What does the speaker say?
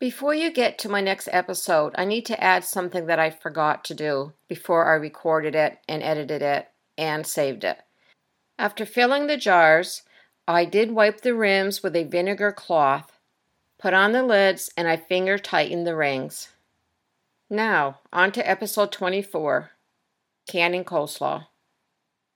Before you get to my next episode, I need to add something that I forgot to do before I recorded it and edited it and saved it. After filling the jars, I did wipe the rims with a vinegar cloth, put on the lids, and I finger tightened the rings. Now, on to episode 24 Canning Coleslaw.